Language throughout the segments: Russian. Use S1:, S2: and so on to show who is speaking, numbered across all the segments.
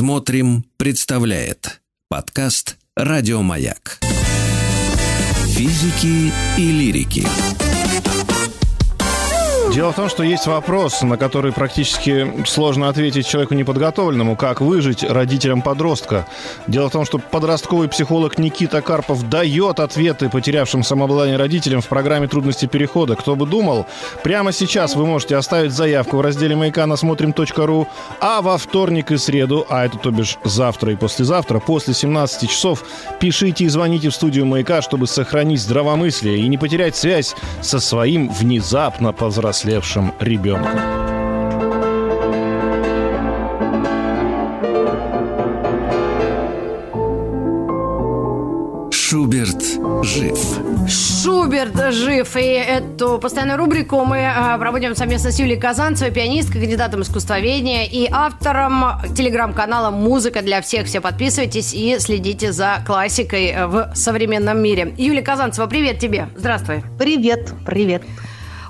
S1: Смотрим, представляет подкаст Радиомаяк. Физики и лирики.
S2: Дело в том, что есть вопрос, на который практически сложно ответить человеку неподготовленному, как выжить родителям подростка. Дело в том, что подростковый психолог Никита Карпов дает ответы потерявшим самообладание родителям в программе «Трудности перехода». Кто бы думал, прямо сейчас вы можете оставить заявку в разделе «Маяка» на смотрим.ру, а во вторник и среду, а это то бишь завтра и послезавтра, после 17 часов, пишите и звоните в студию «Маяка», чтобы сохранить здравомыслие и не потерять связь со своим внезапно повзрослевшим повзрослевшим ребенком.
S1: Шуберт жив.
S3: Шуберт жив. И эту постоянную рубрику мы а, проводим совместно с Юлией Казанцевой, пианисткой, кандидатом искусствоведения и автором телеграм-канала «Музыка для всех». Все подписывайтесь и следите за классикой в современном мире. Юлия Казанцева, привет тебе. Здравствуй.
S4: Привет, привет.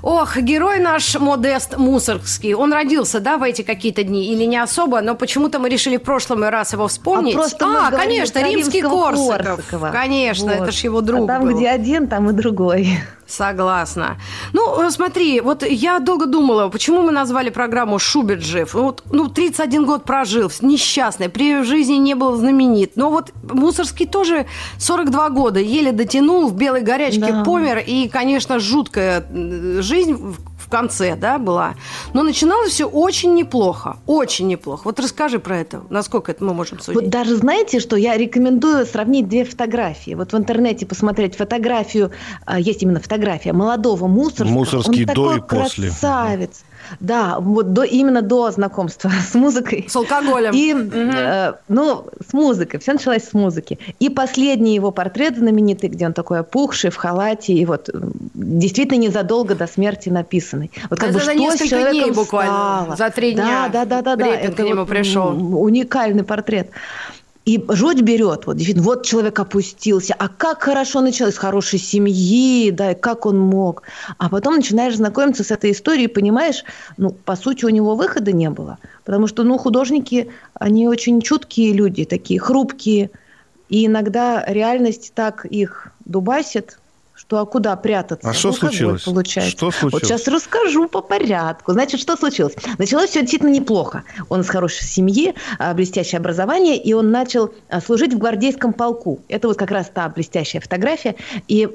S3: Ох, герой наш Модест Мусоргский, он родился, да, в эти какие-то дни или не особо, но почему-то мы решили в прошлом раз его вспомнить.
S4: А, просто
S3: а конечно, римский Корсаков. Корсакова. Конечно, вот. это ж его друг
S4: а там,
S3: был.
S4: где один, там и другой.
S3: Согласна. Ну, э, смотри, вот я долго думала, почему мы назвали программу «Шуберт жив». Вот, ну, 31 год прожил, несчастный, при жизни не был знаменит. Но вот Мусорский тоже 42 года, еле дотянул, в белой горячке да. помер. И, конечно, жуткая жизнь конце, да, была. Но начиналось все очень неплохо, очень неплохо. Вот расскажи про это, насколько это мы можем судить.
S4: Вот даже знаете, что я рекомендую сравнить две фотографии. Вот в интернете посмотреть фотографию, а, есть именно фотография молодого Мусорского.
S2: Мусорский
S4: Он
S2: до
S4: такой
S2: и после.
S4: красавец. Да, вот до, именно до знакомства с музыкой.
S3: С алкоголем.
S4: И, угу. э, ну, с музыкой. Все началось с музыки. И последний его портрет знаменитый, где он такой опухший, в халате, и вот действительно незадолго до смерти написанный. Вот
S3: как Это бы, за что несколько дней буквально,
S4: стало?
S3: за три дня.
S4: Да, да, да, да. да.
S3: Это к нему
S4: вот
S3: пришел.
S4: Уникальный портрет. И жуть берет, вот действительно, вот человек опустился, а как хорошо началось, с хорошей семьи, да, и как он мог. А потом начинаешь знакомиться с этой историей, понимаешь, ну, по сути, у него выхода не было. Потому что, ну, художники, они очень чуткие люди, такие хрупкие, и иногда реальность так их дубасит, что а куда прятаться?
S2: А что ну, случилось?
S4: Получается.
S2: Что случилось?
S4: Вот сейчас расскажу по порядку. Значит, что случилось? Началось все действительно неплохо. Он из хорошей семьи, а, блестящее образование, и он начал а, служить в гвардейском полку. Это вот как раз та блестящая фотография. И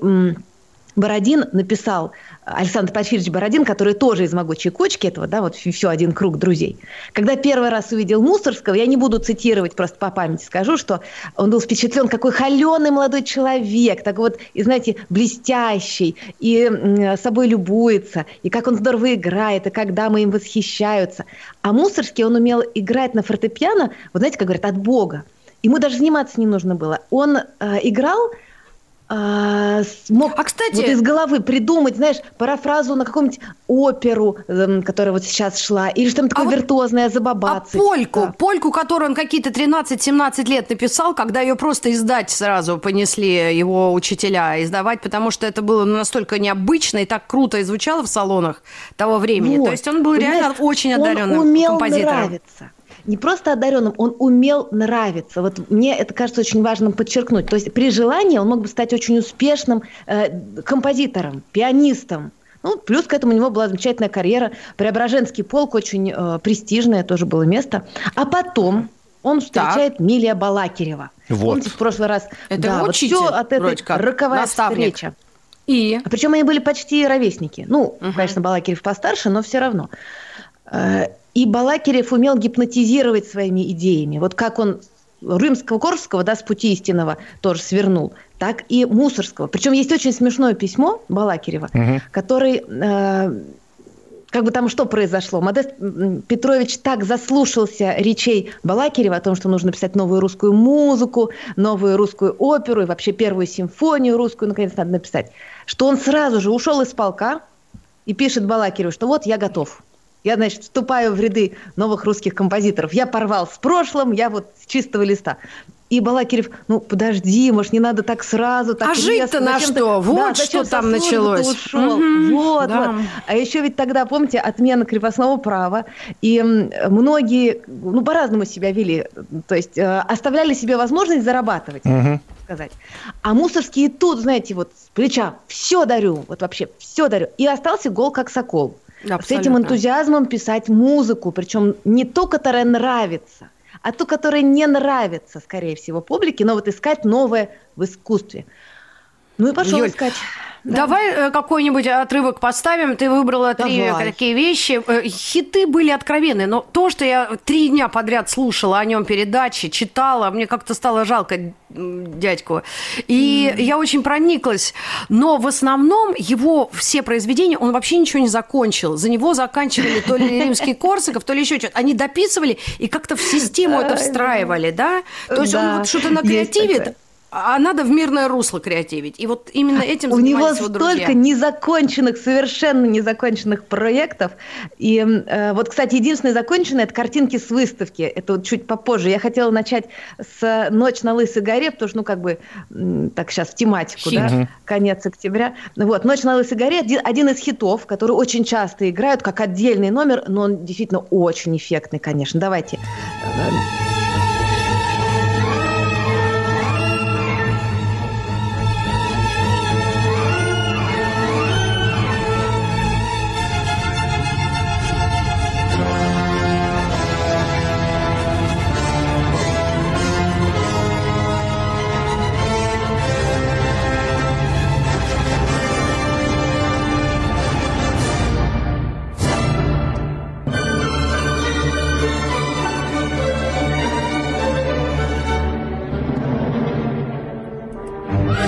S4: Бородин написал, Александр Порфирьевич Бородин, который тоже из «Могучей кучки», этого, да, вот все один круг друзей. Когда первый раз увидел Мусорского, я не буду цитировать, просто по памяти скажу, что он был впечатлен, какой холеный молодой человек, так вот, и, знаете, блестящий, и собой любуется, и как он здорово играет, и как дамы им восхищаются. А Мусорский, он умел играть на фортепиано, вот знаете, как говорят, от Бога. Ему даже заниматься не нужно было. Он э, играл а, смог а, кстати... вот из головы придумать, знаешь, парафразу на какую-нибудь оперу, эм, которая вот сейчас шла, или что-то такое а виртуозное вот, забабацать.
S3: А польку, да. польку, которую он какие-то 13-17 лет написал, когда ее просто издать сразу понесли его учителя издавать, потому что это было настолько необычно и так круто и звучало в салонах того времени. Вот. То есть он был Понимаешь, реально очень одаренным
S4: он умел
S3: композитором.
S4: Нравиться не просто одаренным, он умел нравиться. Вот мне это кажется очень важным подчеркнуть. То есть при желании он мог бы стать очень успешным э, композитором, пианистом. Ну, плюс к этому у него была замечательная карьера. Преображенский полк очень э, престижное тоже было место. А потом он встречает так. Милия Балакирева.
S2: Вот.
S4: Помните, в прошлый раз...
S3: Это да, учитель, вот
S4: все от этой
S3: как,
S4: роковая
S3: наставник.
S4: встреча.
S3: И?
S4: Причем они были почти ровесники. Ну, угу. конечно, Балакирев постарше, но все равно. И Балакирев умел гипнотизировать своими идеями. Вот как он Рымского, Корского, да, с пути истинного тоже свернул, так и Мусорского. Причем есть очень смешное письмо Балакирева, угу. который... Э, как бы там что произошло? Модест Петрович так заслушался речей Балакирева о том, что нужно писать новую русскую музыку, новую русскую оперу и вообще первую симфонию русскую, наконец, надо написать, что он сразу же ушел из полка и пишет Балакиреву, что вот я готов. Я, значит, вступаю в ряды новых русских композиторов. Я порвал с прошлым, я вот с чистого листа. И Балакирев, ну подожди, может, не надо так сразу, так
S3: А жить-то на что? Вот
S4: да,
S3: что там началось.
S4: Ушел?
S3: Мгм,
S4: вот,
S3: да.
S4: вот. А еще ведь тогда, помните, отмена крепостного права. И многие, ну, по-разному себя вели. То есть э, оставляли себе возможность зарабатывать
S2: Мгм.
S4: сказать. А мусорские тут, знаете, вот с плеча все дарю, вот вообще все дарю. И остался гол как сокол. С этим
S3: Абсолютно.
S4: энтузиазмом писать музыку, причем не ту, которая нравится, а ту, которая не нравится, скорее всего, публике, но вот искать новое в искусстве. Ну и пошел
S3: Юль,
S4: искать. Да.
S3: Давай э, какой-нибудь отрывок поставим. Ты выбрала три
S4: Давай.
S3: такие вещи. Э, Хиты были откровенные, но то, что я три дня подряд слушала о нем передачи, читала, мне как-то стало жалко дядьку. И я очень прониклась. Но в основном его все произведения, он вообще ничего не закончил. За него заканчивали то ли римский Корсаков, то ли еще что-то. Они дописывали и как-то в систему это встраивали, да? То есть он вот что-то накреативит. А надо в мирное русло креативить. И вот именно этим
S4: У него
S3: его друзья.
S4: столько незаконченных, совершенно незаконченных проектов. И э, вот, кстати, единственное законченное – это картинки с выставки. Это вот чуть попозже. Я хотела начать с «Ночь на Лысой горе», потому что, ну, как бы, так сейчас в тематику,
S3: Хит.
S4: да, конец октября. Вот, «Ночь на Лысой горе» один, из хитов, который очень часто играют как отдельный номер, но он действительно очень эффектный, конечно. Давайте.
S3: Юлия, Yeah.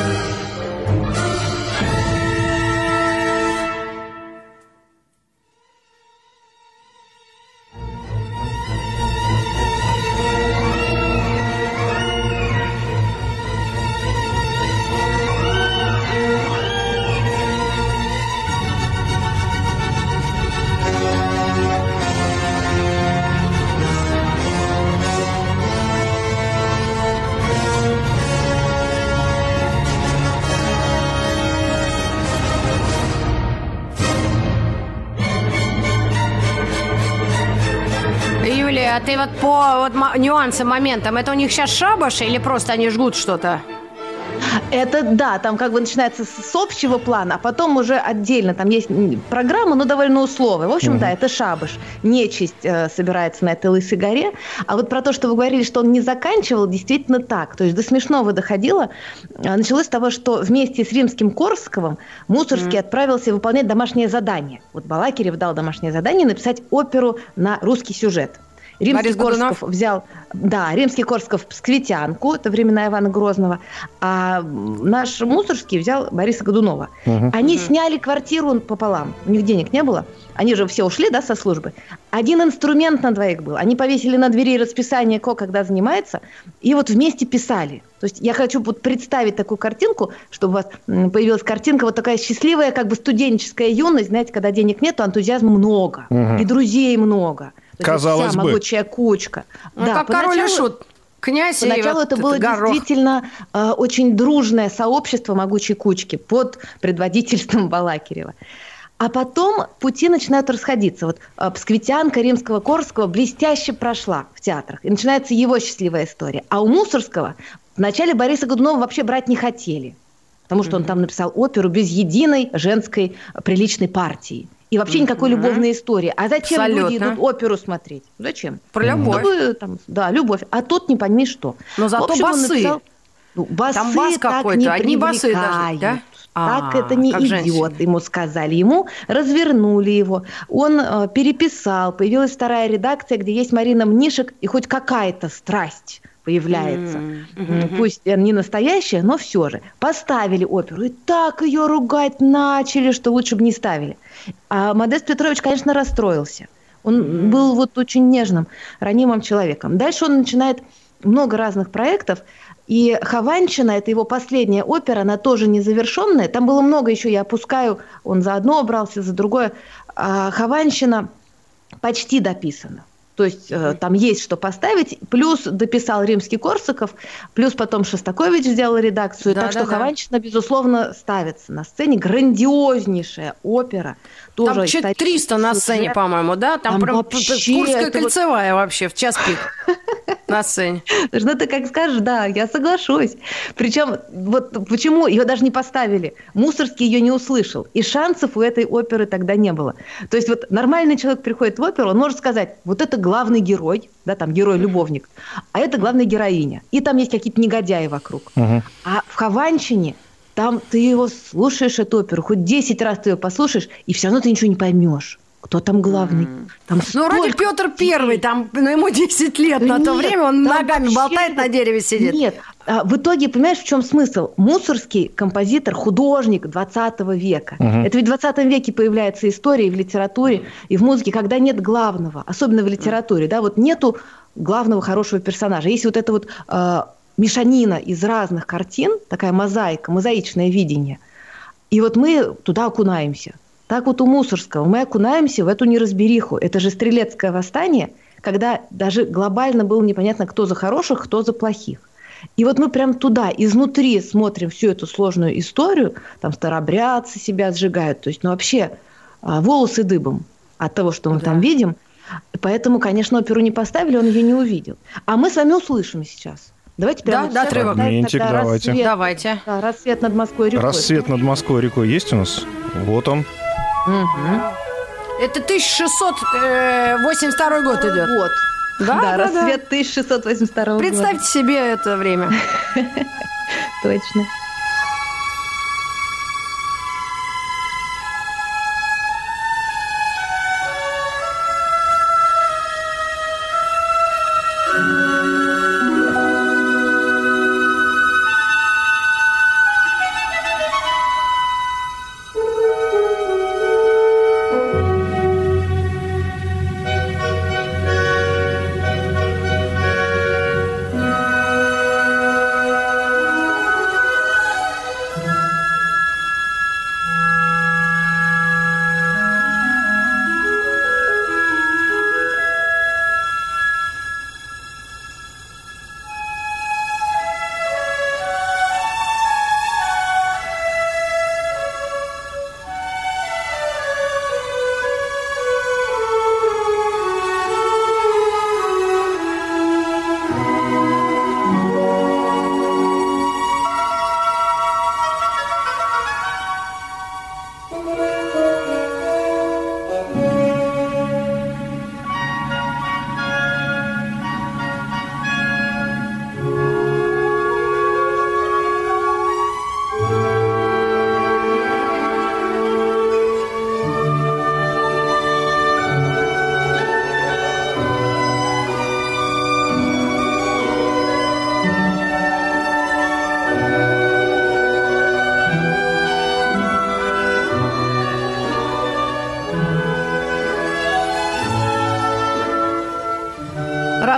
S3: А ты вот по вот, нюансам, моментам, это у них сейчас шабаш или просто они жгут что-то?
S4: Это да, там как бы начинается с, общего плана, а потом уже отдельно. Там есть программа, но довольно условия. В общем, да, это шабаш. Нечисть э, собирается на этой лысой горе. А вот про то, что вы говорили, что он не заканчивал, действительно так. То есть до смешного доходило. А, Началось с того, что вместе с римским Корсаковым Мусорский отправился выполнять домашнее задание. Вот Балакирев дал домашнее задание написать оперу на русский сюжет. Римский? Корсаков взял, да, римский Корсков Псквитянку, это времена Ивана Грозного, а наш Мусорский взял Бориса Годунова. Они сняли квартиру пополам, у них денег не было, они же все ушли, да, со службы. Один инструмент на двоих был, они повесили на двери расписание, кто когда занимается, и вот вместе писали. То есть я хочу вот представить такую картинку, чтобы у вас появилась картинка, вот такая счастливая, как бы студенческая юность, знаете, когда денег нет, то энтузиазма много,
S2: Мгм.
S4: и друзей много. То есть
S2: Казалось
S4: вся
S2: бы.
S4: могучая кучка.
S3: Ну, как король и
S4: поначалу-
S3: шут. Князь
S4: Поначалу это было
S3: горох.
S4: действительно э, очень дружное сообщество могучей кучки под предводительством Балакирева. А потом пути начинают расходиться. Вот э, Псквитянка римского Корского блестяще прошла в театрах. И начинается его счастливая история. А у Мусорского вначале Бориса Годунова вообще брать не хотели. Потому что он там написал оперу без единой женской э, приличной партии. И вообще никакой
S3: Мгм.
S4: любовной истории. А зачем люди
S3: Абсолютно.
S4: идут оперу смотреть? Зачем?
S3: Про любовь.
S4: Чтобы, там, да, любовь. А тут не пойми что.
S3: Но
S4: В
S3: зато
S4: общем,
S3: басы.
S4: написал- ну, басы
S3: Там бас
S4: так
S3: какой-то,
S4: не
S3: одни басы даже, да?
S4: Так
S3: А,
S4: это не идет,
S3: женщины.
S4: ему сказали. Ему развернули его. Он э, переписал. Появилась вторая редакция, где есть Марина Мнишек, и хоть какая-то страсть появляется.
S3: Мгм.
S4: Пусть э, не настоящая, но все же. Поставили оперу. И так ее ругать начали, что лучше бы не ставили. А Модест Петрович, конечно, расстроился. Он был вот очень нежным, ранимым человеком. Дальше он начинает много разных проектов. И «Хованщина» – это его последняя опера, она тоже незавершенная. Там было много еще, я опускаю, он за одно брался, за другое. А «Хованщина» почти дописана. То есть э, там есть что поставить. Плюс дописал Римский-Корсаков, плюс потом Шостакович сделал редакцию.
S3: Да,
S4: так
S3: да,
S4: что
S3: да.
S4: Хованщина, безусловно, ставится на сцене. Грандиознейшая опера. Тоже
S3: Там чуть
S4: исторический
S3: 300 на сцене, по-моему, да? Там,
S4: Там
S3: прям
S4: вообще
S3: Курская
S4: это вот-
S3: кольцевая вообще в час пик на сцене.
S4: Ну, ты как скажешь, да, я соглашусь. Причем, вот почему ее даже не поставили? Мусорский ее не услышал. И шансов у этой оперы тогда не было. То есть вот нормальный человек приходит в оперу, он может сказать, вот это главный герой, да, там герой-любовник, а это главная героиня. И там есть какие-то негодяи вокруг.
S2: Мгм.
S4: А в Хованщине там ты его слушаешь, эту оперу, хоть 10 раз ты ее послушаешь, и все равно ты ничего не поймешь. Кто там главный? Там
S3: Ну, вроде Петр Первый, там ну, ему 10 лет на
S4: Да
S3: то
S4: нет,
S3: время, он ногами
S4: вообще
S3: болтает,
S4: это-
S3: на дереве сидит.
S4: Нет, а, в итоге, понимаешь, в чем смысл? Мусорский композитор, художник 20 века.
S2: Мгм.
S4: Это ведь в 20 веке появляется история и в литературе, и в музыке, когда нет главного, особенно в литературе, да, вот нету главного хорошего персонажа. Есть вот это вот э, мешанина из разных картин, такая мозаика, мозаичное видение. И вот мы туда окунаемся. Так вот у Мусорского мы окунаемся в эту неразбериху. Это же стрелецкое восстание, когда даже глобально было непонятно, кто за хороших, кто за плохих. И вот мы прям туда, изнутри смотрим всю эту сложную историю, там старобрядцы себя сжигают, то есть, ну вообще а, волосы дыбом от того, что мы
S3: Да.
S4: там видим. Поэтому, конечно, оперу не поставили, он ее не увидел. А мы с вами услышим сейчас. Давайте
S3: Да,
S4: прямо
S3: да,
S4: сейчас
S3: отрывок.
S2: давайте.
S4: рассвет.
S3: Давайте.
S4: Да, рассвет над Москвой рекой.
S2: Рассвет над Москвой рекой есть у нас? Вот он.
S4: Мгм.
S3: Это 1682 год идет.
S4: Вот.
S3: Да,
S4: Да,
S3: да, да.
S4: рассвет 1682 года.
S3: Представьте себе это время.
S4: Точно.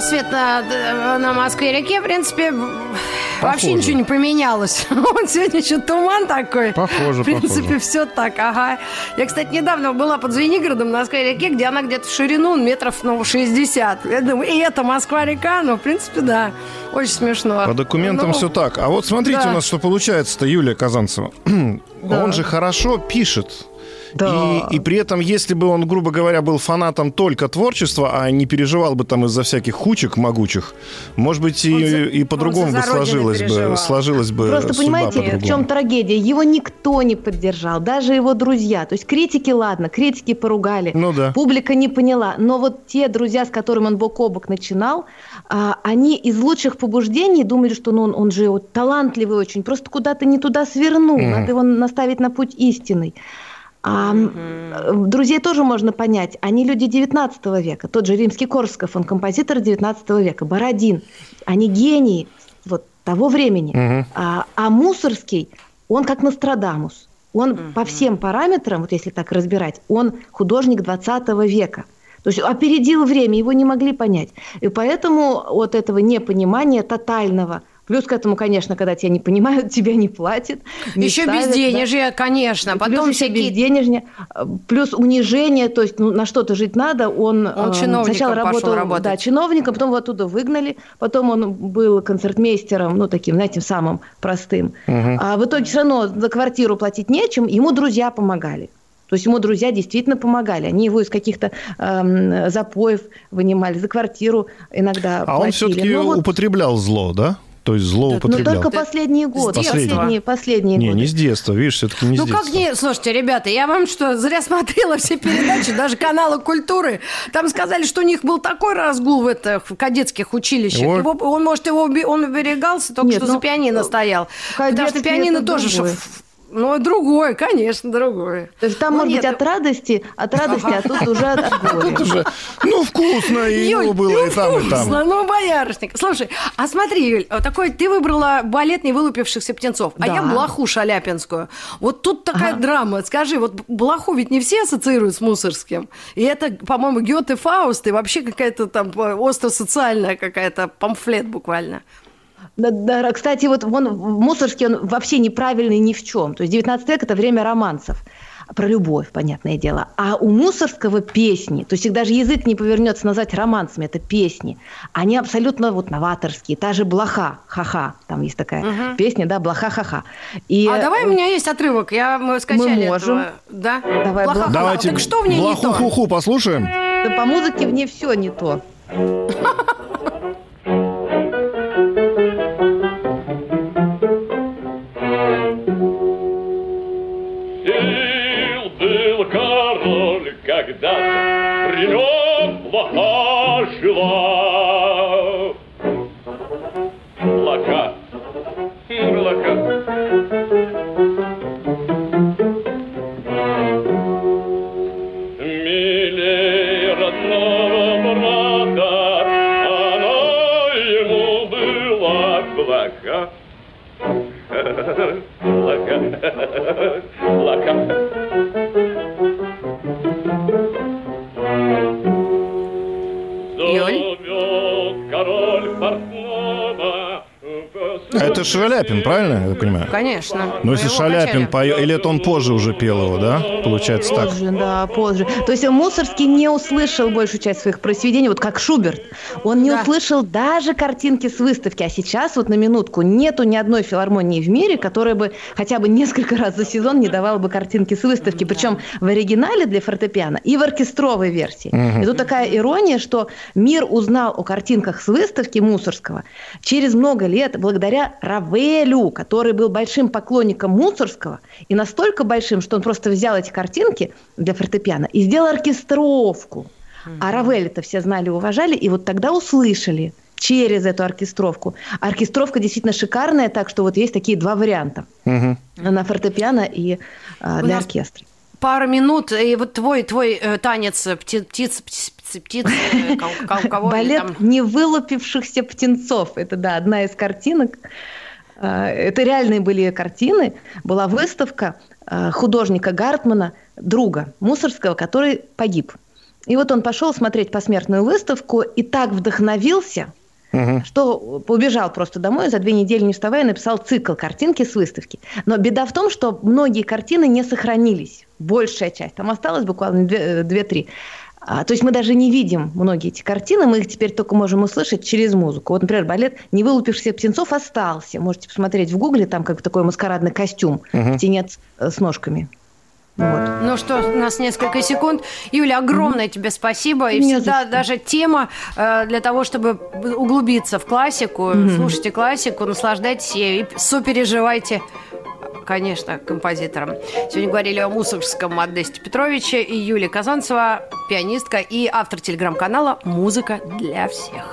S3: Рассвет на, на Москве-реке, в принципе, вообще
S2: Похоже.
S3: ничего не поменялось. Вот сегодня еще туман такой.
S2: Похоже,
S3: В принципе,
S2: похоже.
S3: все так, ага. Я, кстати, недавно была под Звенигородом на Москве-реке, где она где-то в ширину метров, ну, 60. Я думаю, и это Москва-река, ну, в принципе, да. Очень смешно.
S2: По документам
S3: Ну,
S2: все так. А вот смотрите
S3: да.
S2: у нас, что получается-то, Юлия Казанцева.
S3: Да.
S2: Он же хорошо пишет.
S4: Да.
S2: И, и при этом, если бы он, грубо говоря, был фанатом только творчества, а не переживал бы там из-за всяких хучек могучих, может быть, и,
S3: за-
S2: и по-другому бы сложилось бы,
S3: переживал.
S2: сложилось бы
S4: Просто
S2: судьба
S4: понимаете, в
S2: по-другому.
S4: чем трагедия? Его никто не поддержал, даже его друзья. То есть критики, ладно, критики поругали.
S2: Ну да.
S4: Публика не поняла. Но вот те друзья, с которыми он бок о бок начинал, а, они из лучших побуждений думали, что ну, он, он же вот талантливый очень, просто куда-то не туда свернул,
S2: Мгм.
S4: надо его наставить на путь истинный. А э, друзей тоже можно понять. Они люди 19 века. Тот же Римский Корсков, он композитор 19 века. Бородин. Они гении вот того времени.
S2: Мгм.
S4: А, а Мусорский, он как Нострадамус. Он по всем параметрам, вот если так разбирать, он художник 20 века. То есть опередил время, его не могли понять. И поэтому от этого непонимания тотального Плюс к этому, конечно, когда тебя не понимают, тебя не платят. Не
S3: еще
S4: ставят,
S3: безденежье, да. конечно.
S4: Плюс
S3: Потом
S4: еще
S3: всякие...
S4: безденежье. Плюс унижение, то есть ну, на что-то жить надо. Он,
S3: он э,
S4: сначала работал работать. да, чиновником, потом его оттуда выгнали. Потом он был концертмейстером, ну, таким, знаете, самым простым. Угу. А в итоге все равно за квартиру платить нечем, ему друзья помогали. То есть ему друзья действительно помогали. Они его из каких-то эм, запоев вынимали, за квартиру иногда
S2: А
S4: платили.
S2: он все-таки
S4: Ну, вот-
S2: употреблял зло, да? То есть злоупотреблял.
S4: Но только последние годы.
S2: Последние.
S4: Последние, последние
S2: Не,
S4: годы.
S2: не с детства, видишь, все-таки не
S3: Ну
S2: с детства.
S3: как не... Слушайте, ребята, я вам что, зря смотрела все передачи, даже каналы культуры. Там сказали, что у них был такой разгул в, это, в кадетских училищах.
S2: Ой.
S3: Его- он, может, его уби- он уберегался, только
S4: Нет,
S3: что
S4: ну,
S3: за пианино стоял. Потому что пианино тоже...
S4: другое.
S3: Ну, другое, конечно, другое.
S4: То есть там,
S3: Ну,
S4: может
S3: нет,
S4: быть, от радости, от радости, а тут уже от горя.
S2: Тут уже, ну, вкусно, и
S3: Юль,
S2: ему было
S3: ну,
S2: и там, и там.
S3: вкусно, ну, боярышник. Слушай, а смотри, Юль, вот такой ты выбрала балет невылупившихся птенцов, а я блоху шаляпинскую. Вот тут такая драма. Скажи, вот блоху ведь не все ассоциируют с мусорским. И это, по-моему, Гёте Фауст, и вообще какая-то там э, остро-социальная какая-то памфлет буквально.
S4: Кстати, вот он, Мусорский, он вообще неправильный ни в чем. То есть 19 век – это время романсов. Про любовь, понятное дело. А у Мусорского песни, то есть их даже язык не повернется назвать романсами, это песни. Они абсолютно вот новаторские. Та же «Блоха», «Ха-ха», там есть такая песня, да, «Блоха, ха-ха». И,
S3: а давай
S4: э,
S3: у меня есть отрывок, я мы скачали
S4: можем.
S3: этого. Да?
S4: Давай,
S3: Блоха,
S4: блоха.
S2: Давайте
S3: Так что в ней не то?
S2: блоху-хуху послушаем.
S4: да по музыке в ней все не то.
S5: была плоха.
S2: Это Шаляпин, правильно, я так понимаю?
S3: Конечно.
S2: Ну, если Шаляпин поет, или это он позже уже пел его, да? Получается так.
S4: Позже, да, позже. То есть Мусорский не услышал большую часть своих произведений, вот как Шуберт. Он не
S3: Да.
S4: услышал даже картинки с выставки. А сейчас, вот на минутку, нету ни одной филармонии в мире, которая бы хотя бы несколько раз за сезон не давала бы картинки с выставки. Причем в оригинале для фортепиано и в оркестровой версии. И тут такая ирония, что мир узнал о картинках с выставки Мусорского через много лет благодаря Равелю, который был большим поклонником Мусорского и настолько большим, что он просто взял эти картинки для фортепиано и сделал оркестровку. А Равель это все знали и уважали, и вот тогда услышали через эту оркестровку. Оркестровка действительно шикарная, так что вот есть такие два варианта.
S2: Мгм.
S4: На фортепиано и а, для
S3: нас
S4: оркестра.
S3: Пара минут, и вот твой, твой э, танец э, пти- птиц, птиц, птиц, птиц, э, кого-
S4: Балет
S3: там-
S4: невылупившихся птенцов. Это, да, одна из картинок. А, Это реальные были картины. Была выставка а, художника Гартмана, друга Мусорского, который погиб. И вот он пошел смотреть посмертную выставку и так вдохновился,
S2: Мгм.
S4: что побежал просто домой, за две недели не вставая, написал цикл картинки с выставки. Но беда в том, что многие картины не сохранились, большая часть. Там осталось буквально две- э, две-три. А, то есть мы даже не видим многие эти картины, мы их теперь только можем услышать через музыку. Вот, например, балет «Невылупившихся птенцов» остался. Можете посмотреть в гугле, там как такой маскарадный костюм, птенец э, с ножками. Вот.
S3: Ну что, у нас несколько секунд. Юля, огромное тебе спасибо. И
S4: Не за
S3: всегда даже тема э, для того, чтобы углубиться в классику. Слушайте классику, наслаждайтесь ею и сопереживайте конечно, композитором. Сегодня говорили о Мусоргском Модесте Петровиче и Юлия Казанцева, пианистка и автор телеграм-канала «Музыка для всех».